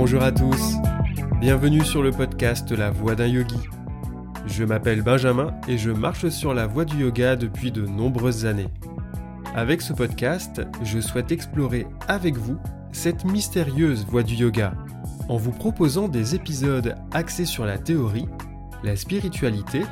Bonjour à tous, bienvenue sur le podcast La Voix d'un Yogi. Je m'appelle Benjamin et je marche sur la voie du yoga depuis de nombreuses années. Avec ce podcast, je souhaite explorer avec vous cette mystérieuse voie du yoga en vous proposant des épisodes axés sur la théorie, la spiritualité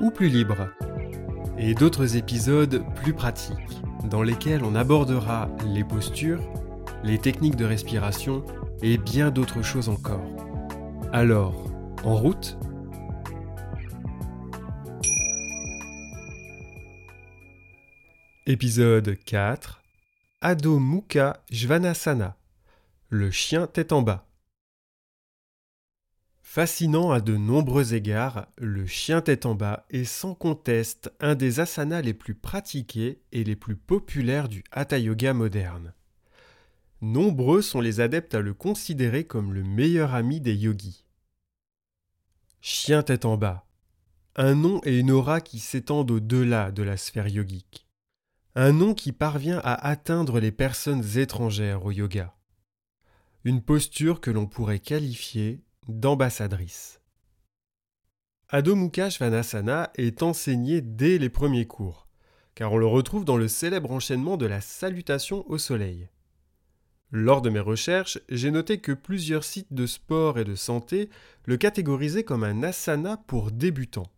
ou plus libre, et d'autres épisodes plus pratiques dans lesquels on abordera les postures, les techniques de respiration et bien d'autres choses encore. Alors, en route? Épisode 4 Adho Mukha Jvanasana Le chien tête en bas. Fascinant à de nombreux égards, le chien tête en bas est sans conteste un des asanas les plus pratiqués et les plus populaires du hatha yoga moderne. Nombreux sont les adeptes à le considérer comme le meilleur ami des yogis. Chien tête en bas. Un nom et une aura qui s'étendent au-delà de la sphère yogique. Un nom qui parvient à atteindre les personnes étrangères au yoga. Une posture que l'on pourrait qualifier d'ambassadrice. Adho Mukha est enseigné dès les premiers cours, car on le retrouve dans le célèbre enchaînement de la salutation au soleil. Lors de mes recherches, j'ai noté que plusieurs sites de sport et de santé le catégorisaient comme un asana pour débutants.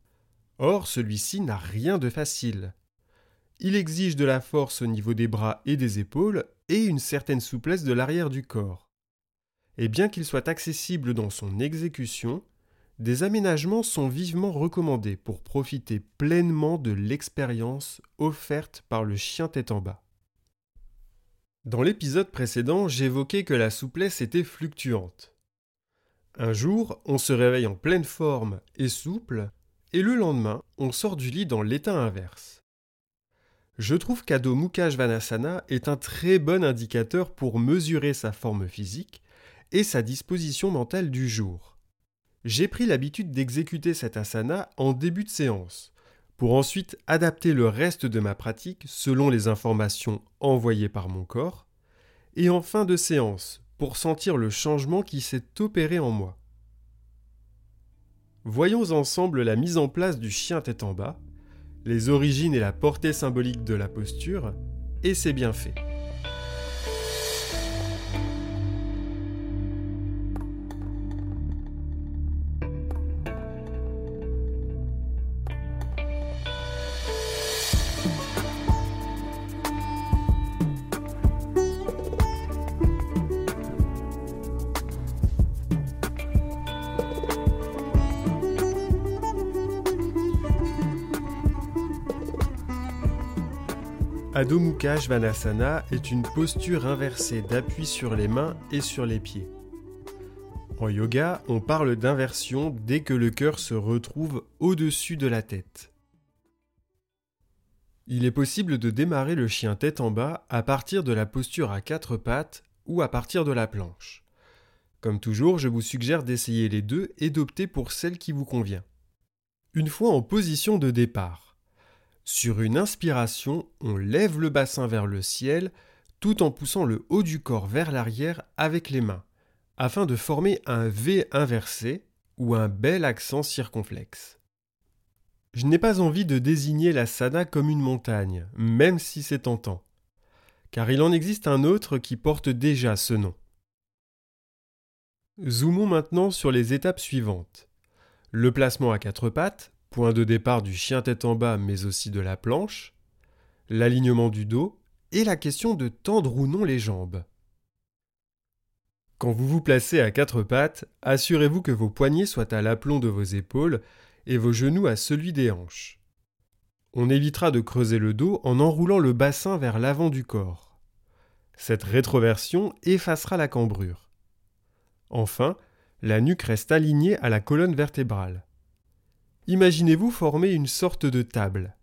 Or, celui-ci n'a rien de facile. Il exige de la force au niveau des bras et des épaules et une certaine souplesse de l'arrière du corps. Et bien qu'il soit accessible dans son exécution, des aménagements sont vivement recommandés pour profiter pleinement de l'expérience offerte par le chien tête en bas. Dans l'épisode précédent, j'évoquais que la souplesse était fluctuante. Un jour, on se réveille en pleine forme et souple, et le lendemain, on sort du lit dans l'état inverse. Je trouve qu'Adho Mukha Vanasana est un très bon indicateur pour mesurer sa forme physique et sa disposition mentale du jour. J'ai pris l'habitude d'exécuter cet asana en début de séance, pour ensuite adapter le reste de ma pratique selon les informations envoyées par mon corps, et en fin de séance, pour sentir le changement qui s'est opéré en moi. Voyons ensemble la mise en place du chien tête en bas, les origines et la portée symbolique de la posture, et ses bienfaits. Adho Mukha est une posture inversée d'appui sur les mains et sur les pieds. En yoga, on parle d'inversion dès que le cœur se retrouve au-dessus de la tête. Il est possible de démarrer le chien tête en bas à partir de la posture à quatre pattes ou à partir de la planche. Comme toujours, je vous suggère d'essayer les deux et d'opter pour celle qui vous convient. Une fois en position de départ, sur une inspiration, on lève le bassin vers le ciel tout en poussant le haut du corps vers l'arrière avec les mains, afin de former un V inversé ou un bel accent circonflexe. Je n'ai pas envie de désigner la sana comme une montagne, même si c'est tentant, car il en existe un autre qui porte déjà ce nom. Zoomons maintenant sur les étapes suivantes. Le placement à quatre pattes, point de départ du chien tête en bas mais aussi de la planche, l'alignement du dos et la question de tendre ou non les jambes. Quand vous vous placez à quatre pattes, assurez-vous que vos poignets soient à l'aplomb de vos épaules et vos genoux à celui des hanches. On évitera de creuser le dos en enroulant le bassin vers l'avant du corps. Cette rétroversion effacera la cambrure. Enfin, la nuque reste alignée à la colonne vertébrale. Imaginez-vous former une sorte de table.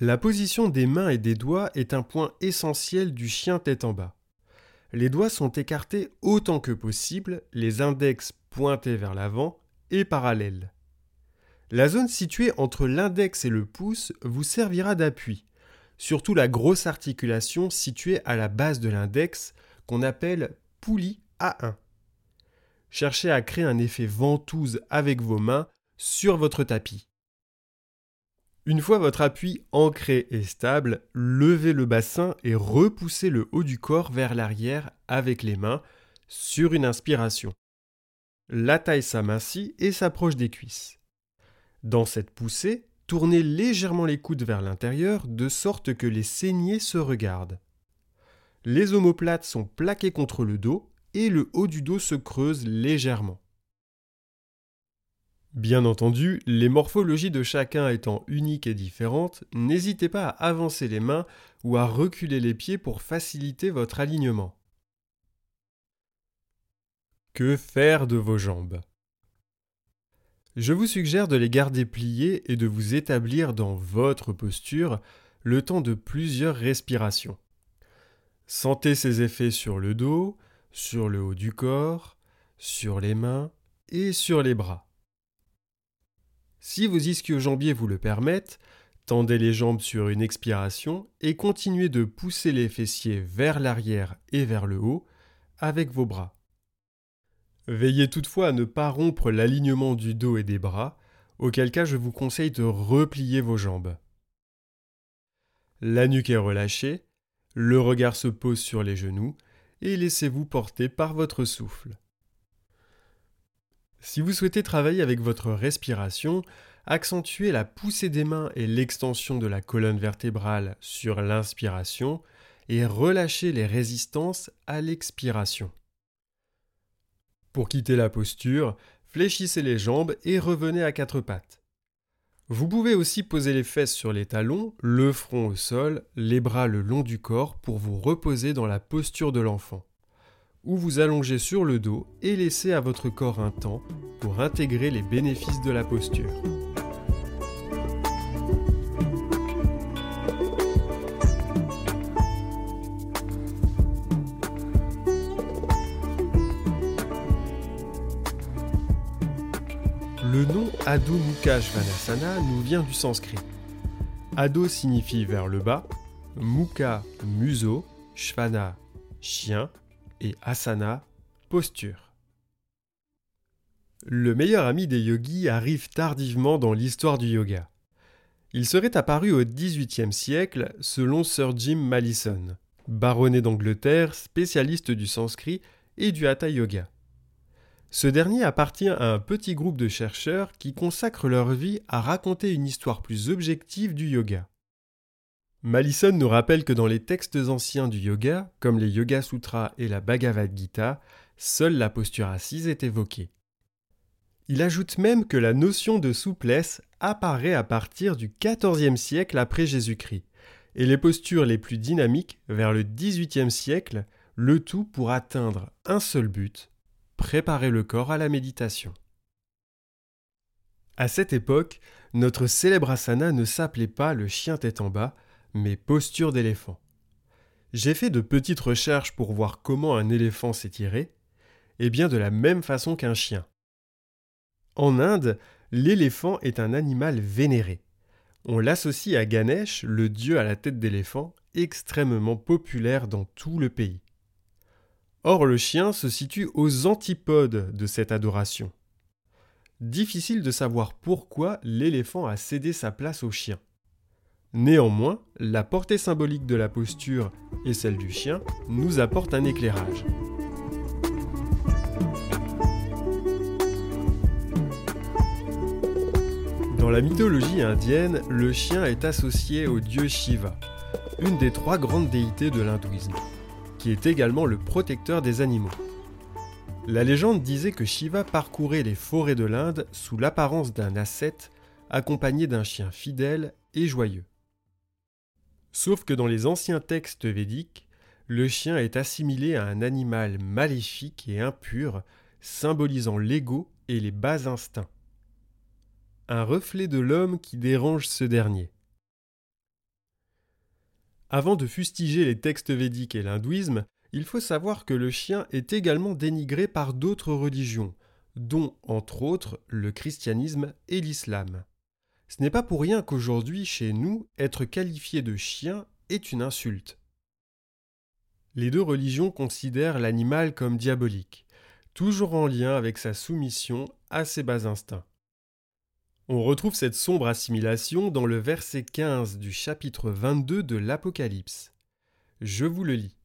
La position des mains et des doigts est un point essentiel du chien tête en bas. Les doigts sont écartés autant que possible, les index pointés vers l'avant et parallèles. La zone située entre l'index et le pouce vous servira d'appui, surtout la grosse articulation située à la base de l'index qu'on appelle poulie à 1. Cherchez à créer un effet ventouse avec vos mains sur votre tapis. Une fois votre appui ancré et stable, levez le bassin et repoussez le haut du corps vers l'arrière avec les mains sur une inspiration. La taille s'amincit et s'approche des cuisses. Dans cette poussée, tournez légèrement les coudes vers l'intérieur de sorte que les saignées se regardent. Les omoplates sont plaquées contre le dos et le haut du dos se creuse légèrement. Bien entendu, les morphologies de chacun étant uniques et différentes, n'hésitez pas à avancer les mains ou à reculer les pieds pour faciliter votre alignement. Que faire de vos jambes? Je vous suggère de les garder pliées et de vous établir dans votre posture le temps de plusieurs respirations. Sentez ces effets sur le dos, sur le haut du corps, sur les mains et sur les bras. Si vos ischio-jambiers vous le permettent, tendez les jambes sur une expiration et continuez de pousser les fessiers vers l'arrière et vers le haut avec vos bras. Veillez toutefois à ne pas rompre l'alignement du dos et des bras, auquel cas je vous conseille de replier vos jambes. La nuque est relâchée, le regard se pose sur les genoux et laissez-vous porter par votre souffle. Si vous souhaitez travailler avec votre respiration, accentuez la poussée des mains et l'extension de la colonne vertébrale sur l'inspiration et relâchez les résistances à l'expiration. Pour quitter la posture, fléchissez les jambes et revenez à quatre pattes. Vous pouvez aussi poser les fesses sur les talons, le front au sol, les bras le long du corps pour vous reposer dans la posture de l'enfant ou vous allongez sur le dos et laissez à votre corps un temps pour intégrer les bénéfices de la posture. Le nom Adho Mukha Svanasana nous vient du sanskrit. Adho signifie vers le bas, Mukha museau, Shvana chien et asana, posture. Le meilleur ami des yogis arrive tardivement dans l'histoire du yoga. Il serait apparu au XVIIIe siècle selon Sir Jim Malison, baronnet d'Angleterre, spécialiste du sanskrit et du hatha yoga. Ce dernier appartient à un petit groupe de chercheurs qui consacrent leur vie à raconter une histoire plus objective du yoga. Malison nous rappelle que dans les textes anciens du yoga, comme les Yoga Sutras et la Bhagavad Gita, seule la posture assise est évoquée. Il ajoute même que la notion de souplesse apparaît à partir du XIVe siècle après Jésus-Christ, et les postures les plus dynamiques vers le XVIIIe siècle, le tout pour atteindre un seul but, préparer le corps à la méditation. À cette époque, notre célèbre asana ne s'appelait pas le chien tête en bas, mais posture d'éléphant. J'ai fait de petites recherches pour voir comment un éléphant s'étirait, et bien de la même façon qu'un chien. En Inde, l'éléphant est un animal vénéré. On l'associe à Ganesh, le dieu à la tête d'éléphant, extrêmement populaire dans tout le pays. Or le chien se situe aux antipodes de cette adoration. Difficile de savoir pourquoi l'éléphant a cédé sa place au chien. Néanmoins, la portée symbolique de la posture et celle du chien nous apportent un éclairage. Dans la mythologie indienne, le chien est associé au dieu Shiva, une des trois grandes déités de l'hindouisme, qui est également le protecteur des animaux. La légende disait que Shiva parcourait les forêts de l'Inde sous l'apparence d'un ascète accompagné d'un chien fidèle et joyeux. Sauf que dans les anciens textes védiques, le chien est assimilé à un animal maléfique et impur, symbolisant l'ego et les bas instincts. Un reflet de l'homme qui dérange ce dernier. Avant de fustiger les textes védiques et l'hindouisme, il faut savoir que le chien est également dénigré par d'autres religions, dont entre autres le christianisme et l'islam. Ce n'est pas pour rien qu'aujourd'hui, chez nous, être qualifié de chien est une insulte. Les deux religions considèrent l'animal comme diabolique, toujours en lien avec sa soumission à ses bas instincts. On retrouve cette sombre assimilation dans le verset 15 du chapitre 22 de l'Apocalypse. Je vous le lis.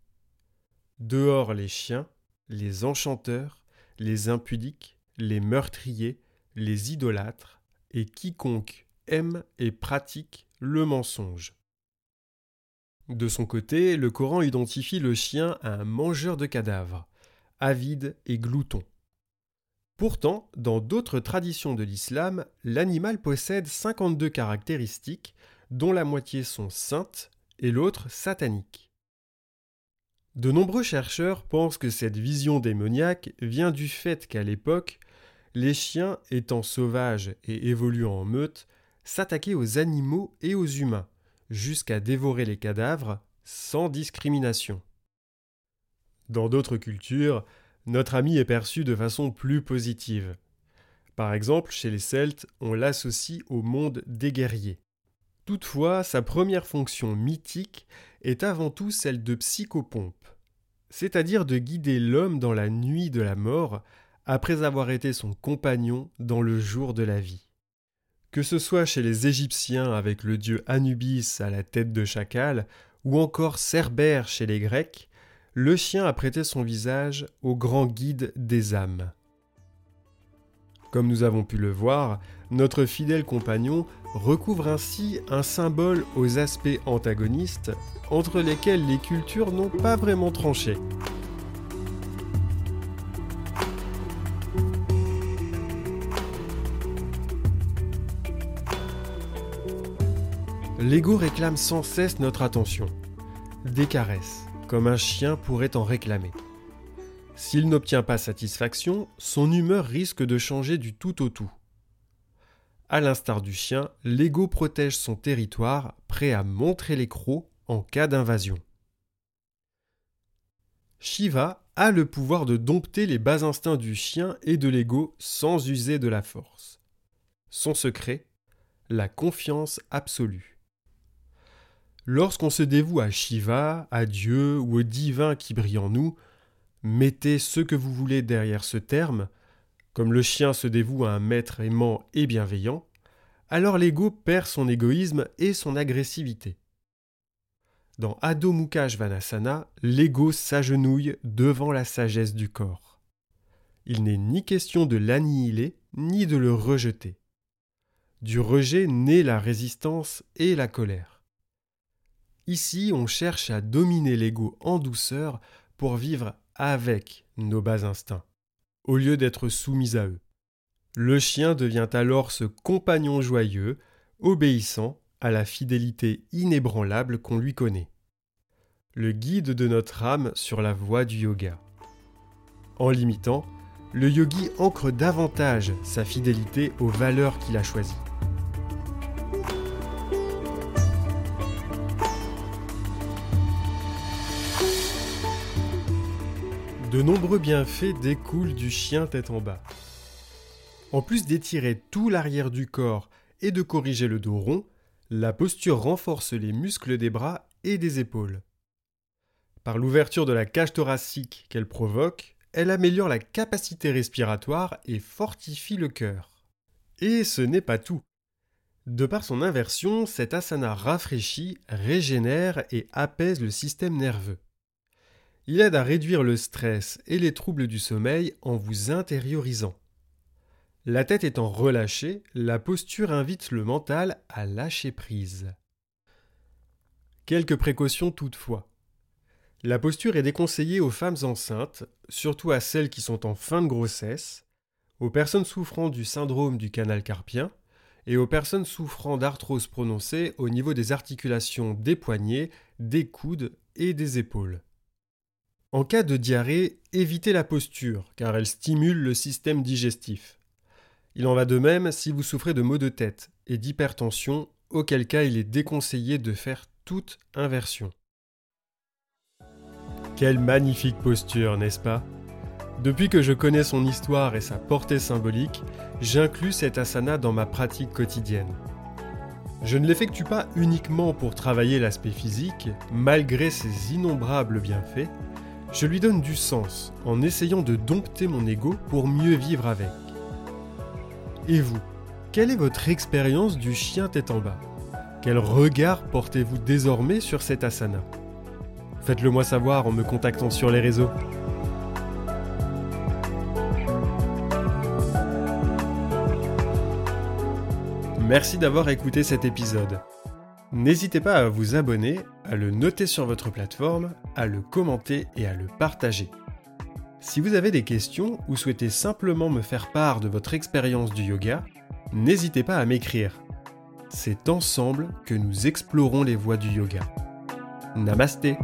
Dehors les chiens, les enchanteurs, les impudiques, les meurtriers, les idolâtres, et quiconque aime et pratique le mensonge. De son côté, le Coran identifie le chien à un mangeur de cadavres, avide et glouton. Pourtant, dans d'autres traditions de l'islam, l'animal possède 52 caractéristiques, dont la moitié sont saintes et l'autre sataniques. De nombreux chercheurs pensent que cette vision démoniaque vient du fait qu'à l'époque, les chiens, étant sauvages et évoluant en meute, s'attaquaient aux animaux et aux humains, jusqu'à dévorer les cadavres sans discrimination. Dans d'autres cultures, notre ami est perçu de façon plus positive. Par exemple, chez les Celtes, on l'associe au monde des guerriers. Toutefois, sa première fonction mythique est avant tout celle de psychopompe, c'est-à-dire de guider l'homme dans la nuit de la mort après avoir été son compagnon dans le jour de la vie. Que ce soit chez les Égyptiens avec le dieu Anubis à la tête de chacal, ou encore Cerbère chez les Grecs, le chien a prêté son visage au grand guide des âmes. Comme nous avons pu le voir, notre fidèle compagnon recouvre ainsi un symbole aux aspects antagonistes entre lesquels les cultures n'ont pas vraiment tranché. L'ego réclame sans cesse notre attention, des caresses, comme un chien pourrait en réclamer. S'il n'obtient pas satisfaction, son humeur risque de changer du tout au tout. À l'instar du chien, l'ego protège son territoire, prêt à montrer les crocs en cas d'invasion. Shiva a le pouvoir de dompter les bas instincts du chien et de l'ego sans user de la force. Son secret La confiance absolue. Lorsqu'on se dévoue à Shiva, à Dieu ou au divin qui brille en nous, mettez ce que vous voulez derrière ce terme, comme le chien se dévoue à un maître aimant et bienveillant, alors l'ego perd son égoïsme et son agressivité. Dans Adho Mukha l'ego s'agenouille devant la sagesse du corps. Il n'est ni question de l'annihiler ni de le rejeter. Du rejet naît la résistance et la colère. Ici, on cherche à dominer l'ego en douceur pour vivre avec nos bas instincts, au lieu d'être soumis à eux. Le chien devient alors ce compagnon joyeux, obéissant à la fidélité inébranlable qu'on lui connaît. Le guide de notre âme sur la voie du yoga. En l'imitant, le yogi ancre davantage sa fidélité aux valeurs qu'il a choisies. De nombreux bienfaits découlent du chien tête en bas. En plus d'étirer tout l'arrière du corps et de corriger le dos rond, la posture renforce les muscles des bras et des épaules. Par l'ouverture de la cage thoracique qu'elle provoque, elle améliore la capacité respiratoire et fortifie le cœur. Et ce n'est pas tout. De par son inversion, cet asana rafraîchit, régénère et apaise le système nerveux. Il aide à réduire le stress et les troubles du sommeil en vous intériorisant. La tête étant relâchée, la posture invite le mental à lâcher prise. Quelques précautions toutefois. La posture est déconseillée aux femmes enceintes, surtout à celles qui sont en fin de grossesse, aux personnes souffrant du syndrome du canal carpien et aux personnes souffrant d'arthrose prononcée au niveau des articulations des poignets, des coudes et des épaules. En cas de diarrhée, évitez la posture, car elle stimule le système digestif. Il en va de même si vous souffrez de maux de tête et d'hypertension, auquel cas il est déconseillé de faire toute inversion. Quelle magnifique posture, n'est-ce pas? Depuis que je connais son histoire et sa portée symbolique, j'inclus cet asana dans ma pratique quotidienne. Je ne l'effectue pas uniquement pour travailler l'aspect physique, malgré ses innombrables bienfaits, je lui donne du sens en essayant de dompter mon ego pour mieux vivre avec. Et vous, quelle est votre expérience du chien tête en bas? Quel regard portez-vous désormais sur cet asana? Faites-le moi savoir en me contactant sur les réseaux. Merci d'avoir écouté cet épisode. N'hésitez pas à vous abonner, à le noter sur votre plateforme, à le commenter et à le partager. Si vous avez des questions ou souhaitez simplement me faire part de votre expérience du yoga, n'hésitez pas à m'écrire. C'est ensemble que nous explorons les voies du yoga. Namasté